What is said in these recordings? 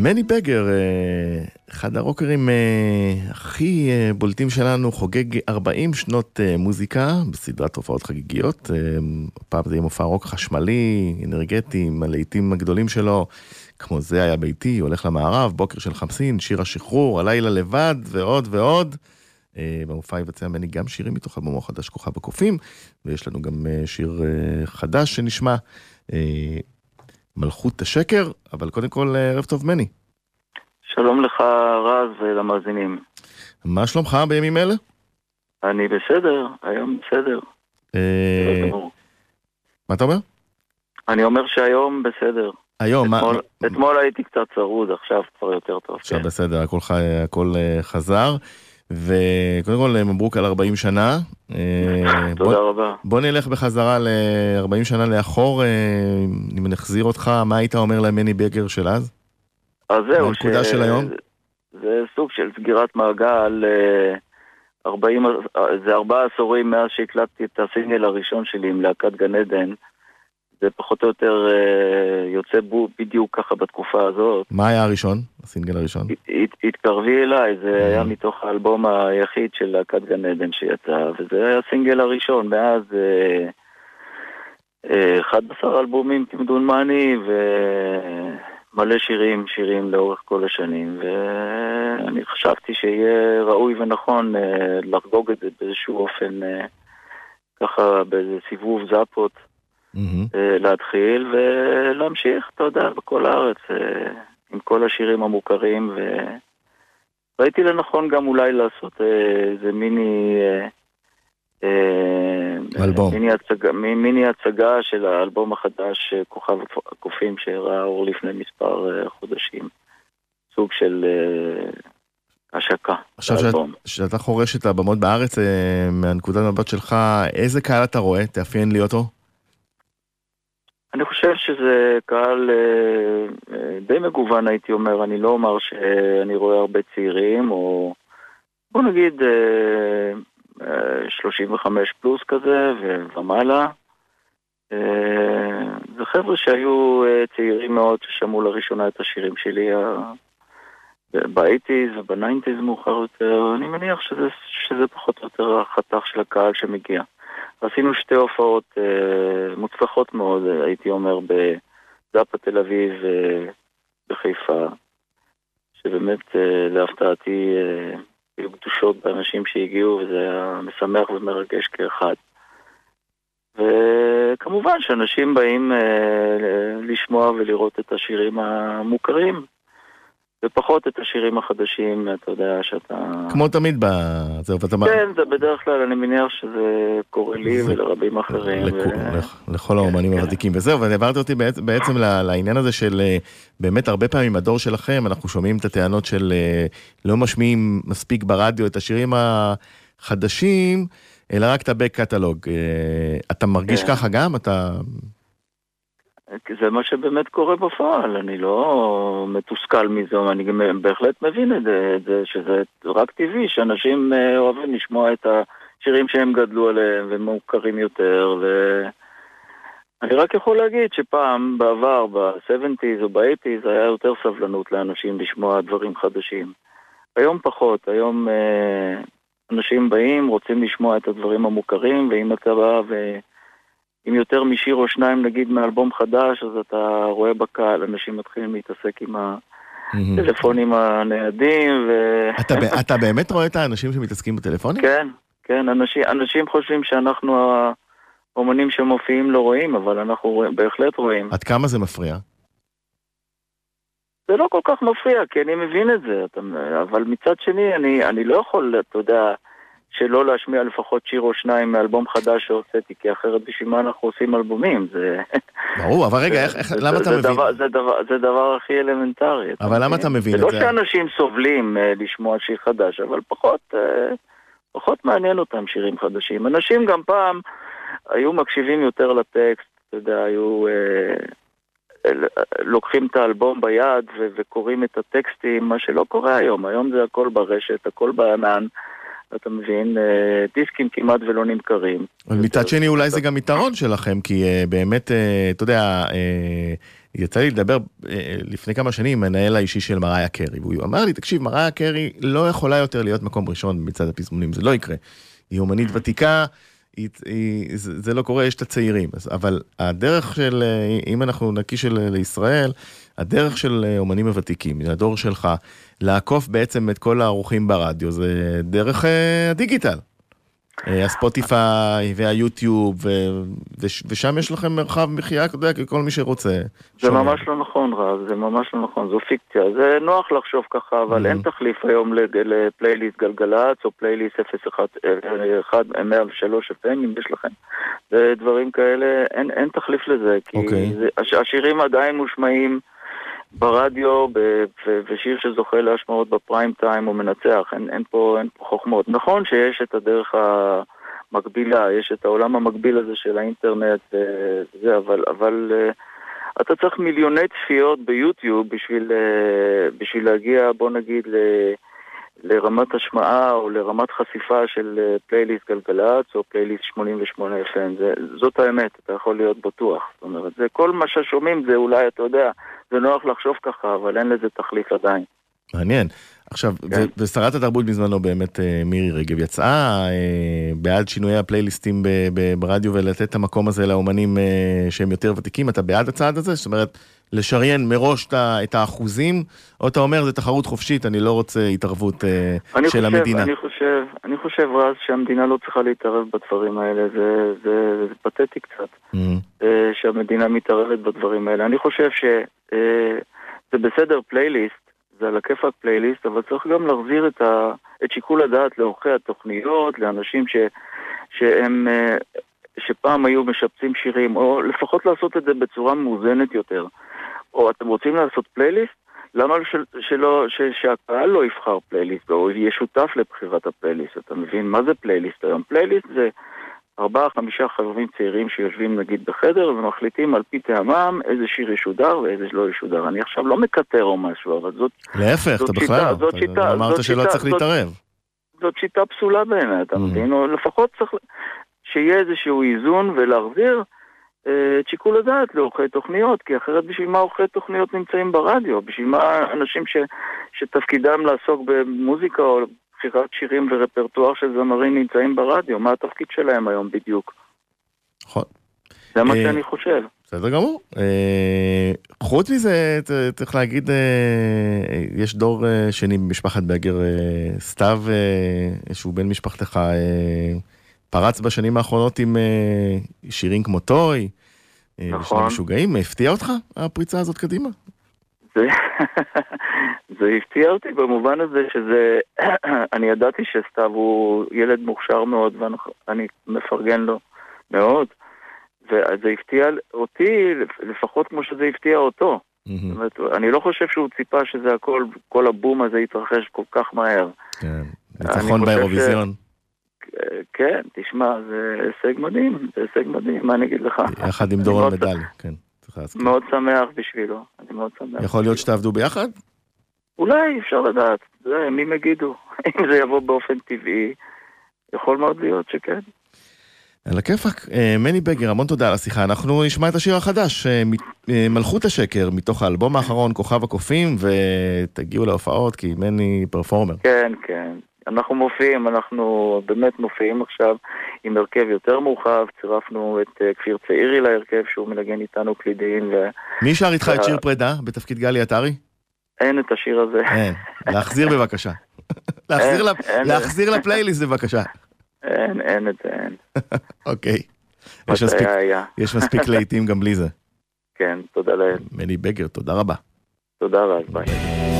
מני בגר, אה, אחד הרוקרים אה, הכי אה, בולטים שלנו, חוגג 40 שנות מוזיקה בסדרת הופעות חגיגיות. פעם זה יהיה מופע רוק חשמלי, אנרגטי, עם הלהיטים הגדולים שלו, כמו זה היה ביתי, הולך למערב, בוקר של חמסין, שיר השחרור, הלילה לבד, ועוד ועוד. במופע יבצע מני גם שירים מתוך אלבומו החדש כוכב הקופים, ויש לנו גם שיר חדש שנשמע. מלכות השקר, אבל קודם כל ערב טוב מני. שלום לך רז ולמאזינים. מה שלומך בימים אלה? אני בסדר, היום בסדר. אה, מה אתה אומר? אני אומר שהיום בסדר. היום, מה? אתמול הייתי קצת צרוד, עכשיו כבר יותר טוב. עכשיו כן. בסדר, הכל אה, חזר. וקודם כל מברוק על 40 שנה. אה, תודה רבה. בוא נלך בחזרה ל-40 שנה לאחור, אה, אם נחזיר אותך, מה היית אומר למני בגר של אז? אז זהו, הנקודה. של היום? זה סוג של סגירת מעגל, 40, אה, זה ארבעה עשורים מאז שהקלטתי את הסינגל הראשון שלי עם להקת גן עדן. זה פחות או יותר אה, יוצא בו בדיוק ככה בתקופה הזאת. מה היה הראשון? הסינגל הראשון? התקרבי אליי, זה mm-hmm. היה מתוך האלבום היחיד של להקת גן עדן שיצא, וזה היה הסינגל הראשון, מאז אה, אה, 11 אלבומים כמדומני, ומלא שירים, שירים לאורך כל השנים, ואני חשבתי שיהיה ראוי ונכון אה, לחגוג את זה באיזשהו אופן, אה, ככה באיזה סיבוב זאפות. Mm-hmm. להתחיל ולהמשיך, אתה יודע, בכל הארץ, אה, עם כל השירים המוכרים, וראיתי לנכון גם אולי לעשות אה, איזה מיני... אלבום. מיני הצגה, מיני הצגה של האלבום החדש, כוכב הקופים, שראה אור לפני מספר חודשים. סוג של השקה. עכשיו שאתה חורש את הבמות בארץ, מהנקודת מבט שלך, איזה קהל אתה רואה? תאפיין לי אותו. אני חושב שזה קהל אה, אה, די מגוון הייתי אומר, אני לא אומר שאני רואה הרבה צעירים או בוא נגיד אה, 35 פלוס כזה ומעלה. זה חבר'ה שהיו צעירים מאוד ששמעו לראשונה את השירים שלי באייטיז ובניינטיז מאוחר יותר, אני מניח שזה, שזה פחות או יותר החתך של הקהל שמגיע. עשינו שתי הופעות אה, מוצלחות מאוד, אה, הייתי אומר, בזאפה תל אביב ובחיפה, אה, שבאמת אה, להפתעתי אה, היו גדושות באנשים שהגיעו, וזה היה משמח ומרגש כאחד. וכמובן שאנשים באים אה, לשמוע ולראות את השירים המוכרים. ופחות את השירים החדשים, אתה יודע, שאתה... כמו תמיד בזה, ואתה... כן, זה בדרך כלל, אני מניח שזה קורה לי זה... ולרבים אחרים. לכ... ו... לכל האומנים כן. הוותיקים וזהו, והעברתי אותי בעצם לעניין הזה של אה, באמת הרבה פעמים הדור שלכם, אנחנו שומעים את הטענות של אה, לא משמיעים מספיק ברדיו את השירים החדשים, אלא רק את הבק קטלוג. אה, אתה מרגיש כן. ככה גם? אתה... זה מה שבאמת קורה בפועל, אני לא מתוסכל מזה, אני גם בהחלט מבין את זה, שזה רק טבעי שאנשים אה, אוהבים לשמוע את השירים שהם גדלו עליהם ומוכרים יותר, ואני רק יכול להגיד שפעם, בעבר, ב-70's או ב-80's, היה יותר סבלנות לאנשים לשמוע דברים חדשים. היום פחות, היום אה, אנשים באים, רוצים לשמוע את הדברים המוכרים, ואם אתה בא ו... עם יותר משיר או שניים נגיד מאלבום חדש, אז אתה רואה בקהל, אנשים מתחילים להתעסק עם הטלפונים הניידים ו... אתה, אתה באמת רואה את האנשים שמתעסקים בטלפונים? כן, כן, אנשים, אנשים חושבים שאנחנו האומנים שמופיעים לא רואים, אבל אנחנו רואים, בהחלט רואים. עד כמה זה מפריע? זה לא כל כך מפריע, כי אני מבין את זה, אתה, אבל מצד שני, אני, אני לא יכול, אתה יודע... שלא להשמיע לפחות שיר או שניים מאלבום חדש שהוצאתי, כי אחרת בשביל מה אנחנו עושים אלבומים? זה... ברור, אבל רגע, איך, איך, למה אתה מבין? דבר, זה, דבר, זה דבר הכי אלמנטרי. אבל למה אתה מבין את זה? זה לא שאנשים סובלים uh, לשמוע שיר חדש, אבל פחות, uh, פחות מעניין אותם שירים חדשים. אנשים גם פעם היו מקשיבים יותר לטקסט, אתה יודע, היו... Uh, לוקחים את האלבום ביד וקוראים את הטקסטים, מה שלא קורה היום. היום זה הכל ברשת, הכל בענן. אתה מבין, אה, דיסקים כמעט ולא נמכרים. אבל מצד שני אולי זה גם יתרון שלכם, כי אה, באמת, אה, אתה יודע, יצא לי לדבר לפני כמה שנים עם מנהל האישי של מריה קרי, והוא אמר לי, תקשיב, מריה קרי לא יכולה יותר להיות מקום ראשון במצעד הפזמונים, זה לא יקרה. היא אומנית ותיקה, היא, היא, זה, זה לא קורה, יש את הצעירים. אבל הדרך של, אה, אם אנחנו נקיש לישראל, הדרך של אה, אומנים הוותיקים, הדור שלך, לעקוף בעצם את כל הערוכים ברדיו, זה דרך הדיגיטל. אה, הספוטיפיי והיוטיוב, ושם יש לכם מרחב מחיה, אתה יודע, כל מי שרוצה. זה ממש לא נכון, רב, זה ממש לא נכון, זו פיקציה. זה נוח לחשוב ככה, אבל אין תחליף היום לפלייליסט גלגלצ או פלייליסט 103 FM, אם יש לכם. זה דברים כאלה, אין תחליף לזה, כי אוקיי. השירים עדיין מושמעים. ברדיו, ושיר שזוכה להשמעות בפריים טיים הוא מנצח, אין, אין, פה, אין פה חוכמות. נכון שיש את הדרך המקבילה, יש את העולם המקביל הזה של האינטרנט וזה, אבל, אבל אה, אתה צריך מיליוני צפיות ביוטיוב בשביל, אה, בשביל להגיע, בוא נגיד, ל... לרמת השמעה או לרמת חשיפה של פלייליסט אה, גלגלצ או פלייליסט 88 FM. זה, זאת האמת, אתה יכול להיות בטוח. זאת אומרת, זה כל מה ששומעים זה אולי, אתה יודע, זה נוח לחשוב ככה, אבל אין לזה תחליף עדיין. מעניין. עכשיו, כן. ושרת התרבות בזמנו באמת אה, מירי רגב יצאה אה, בעד שינויי הפלייליסטים ברדיו ולתת את המקום הזה לאומנים אה, שהם יותר ותיקים, אתה בעד הצעד הזה? זאת אומרת, לשריין מראש את האחוזים, או אתה אומר, זה תחרות חופשית, אני לא רוצה התערבות של חושב, המדינה? אני חושב, אני חושב, רז, שהמדינה לא צריכה להתערב בדברים האלה, זה, זה, זה פתטי קצת, mm-hmm. שהמדינה מתערבת בדברים האלה. אני חושב שזה בסדר פלייליסט, זה על הכיפאק פלייליסט, אבל צריך גם להחזיר את, ה, את שיקול הדעת לעורכי התוכניות, לאנשים ש, שהם, אה, שפעם היו משפצים שירים, או לפחות לעשות את זה בצורה מאוזנת יותר. או אתם רוצים לעשות פלייליסט? למה של, שלא, ש, שהקהל לא יבחר פלייליסט, או יהיה שותף לבחירת הפלייליסט? אתה מבין מה זה פלייליסט היום? פלייליסט זה ארבעה, חמישה חברים צעירים שיושבים נגיד בחדר ומחליטים על פי טעמם איזה שיר ישודר ואיזה לא ישודר. אני עכשיו לא מקטר או משהו, אבל זאת... להפך, אתה בכלל, זאת שיטה, אמרת שלא צריך להתערב. זאת שיטה פסולה בעיניי, אתה mm. מבין? או לפחות צריך שיהיה איזשהו איזון ולהחזיר אה, את שיקול הדעת לעורכי תוכניות, כי אחרת בשביל מה עורכי תוכניות נמצאים ברדיו? בשביל מה אנשים ש, שתפקידם לעסוק במוזיקה או בחירת שירים ורפרטואר של זמרים נמצאים ברדיו, מה התפקיד שלהם היום בדיוק? נכון. זה מה אה, שאני חושב. בסדר גמור. אה, חוץ מזה, צריך להגיד, אה, יש דור שני במשפחת בגר, סתיו, שהוא בן משפחתך, פרץ בשנים האחרונות עם שירים כמו טוי. נכון. משוגעים, הפתיע אותך הפריצה הזאת קדימה? זה, הפתיע אותי במובן הזה שזה, אני ידעתי שסתיו הוא ילד מוכשר מאוד ואני מפרגן לו מאוד, וזה הפתיע אותי לפחות כמו שזה הפתיע אותו. זאת אומרת, אני לא חושב שהוא ציפה שזה הכל, כל הבום הזה יתרחש כל כך מהר. כן, ניצחון באירוויזיון. כן, תשמע, זה הישג מדהים, זה הישג מדהים, מה אני אגיד לך? יחד עם דורון מדלי, כן. מאוד שמח בשבילו, אני מאוד שמח. יכול להיות שתעבדו ביחד? אולי, אפשר לדעת, זה ימים יגידו. אם זה יבוא באופן טבעי, יכול מאוד להיות שכן. על הכיפאק. אה, מני בגר, המון תודה על השיחה. אנחנו נשמע את השיר החדש, אה, אה, מלכות השקר, מתוך האלבום האחרון, כוכב הקופים, ותגיעו להופעות, כי מני פרפורמר. כן, כן. אנחנו מופיעים, אנחנו באמת מופיעים עכשיו עם הרכב יותר מורחב, צירפנו את כפיר צעירי להרכב שהוא מנגן איתנו קלידים. ו... מי שר איתך את שיר פרידה בתפקיד גלי עטרי? אין את השיר הזה. אין, להחזיר בבקשה. להחזיר, אין, לפ... אין להחזיר לפלייליסט בבקשה. אין, אין את זה, אין. אוקיי. יש מספיק, יש מספיק להיטים גם בלי זה. כן, תודה לאל. מני בגר, תודה רבה. תודה רבה, ביי.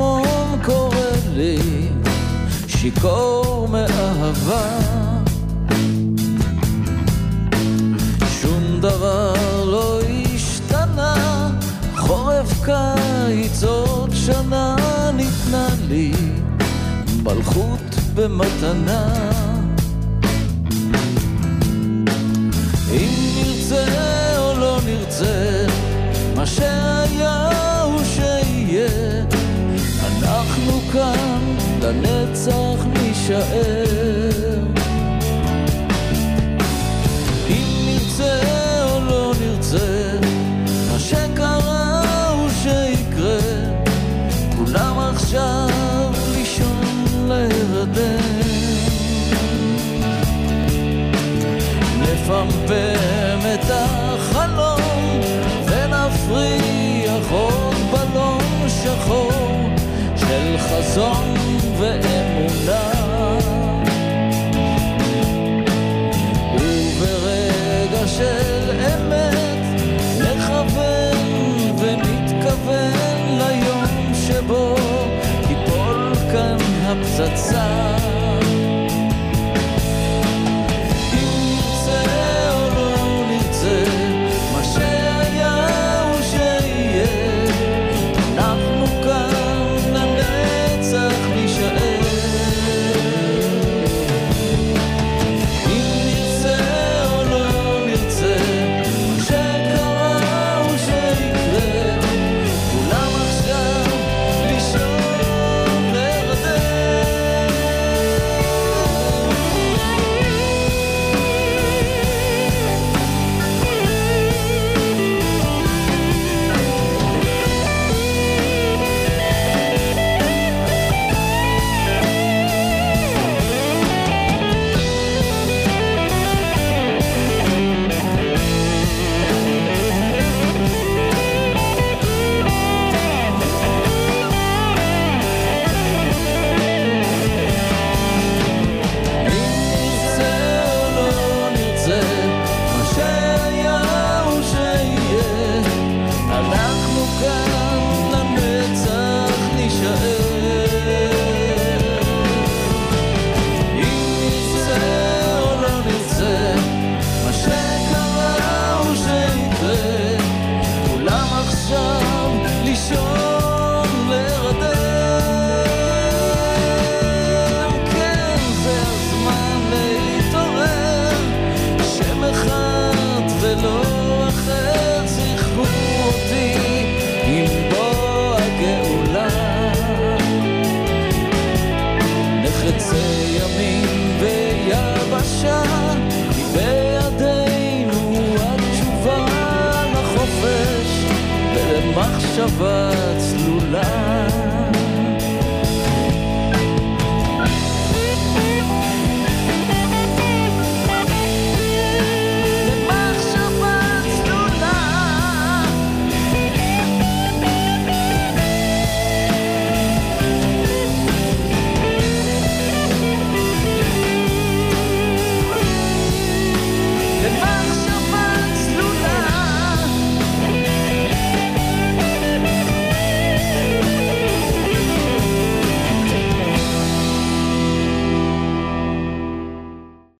המון קורא לי שיכור מאהבה. שום דבר לא השתנה חורף קיץ עוד שנה ניתנה לי מלכות במתנה. לנצח נישאר. אם נרצה או לא נרצה, מה שקרה הוא שיקרה, כולם עכשיו לישון להירדם. נפמפם Rất of us.